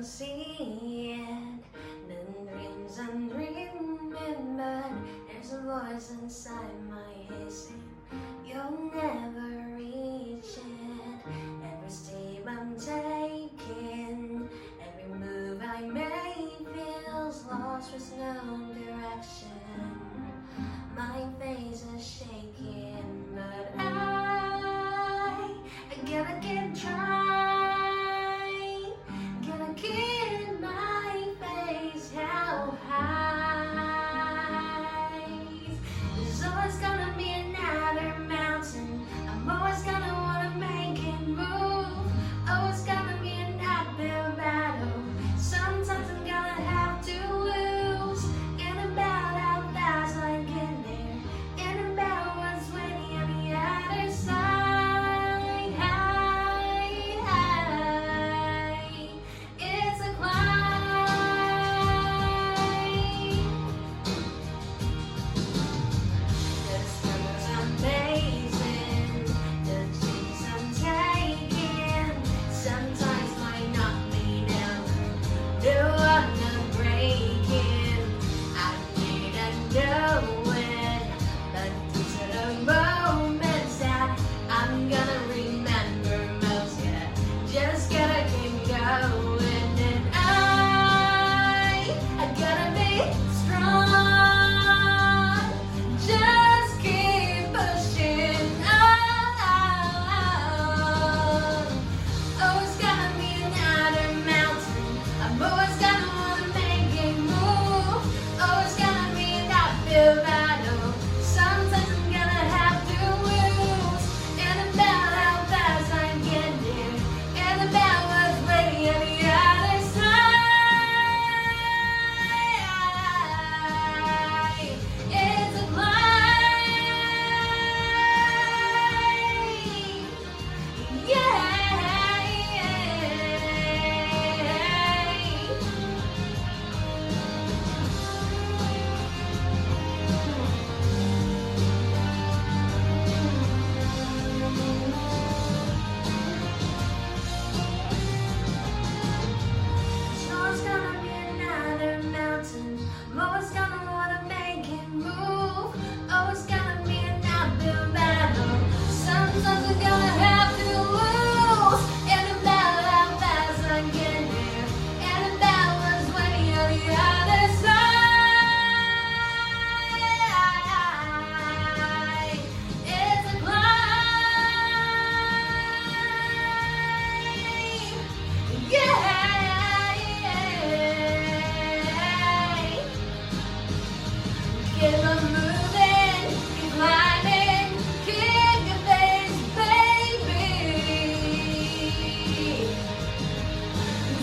will see it. Then dreams undreamed, but there's a voice inside my head saying, You'll never reach.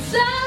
So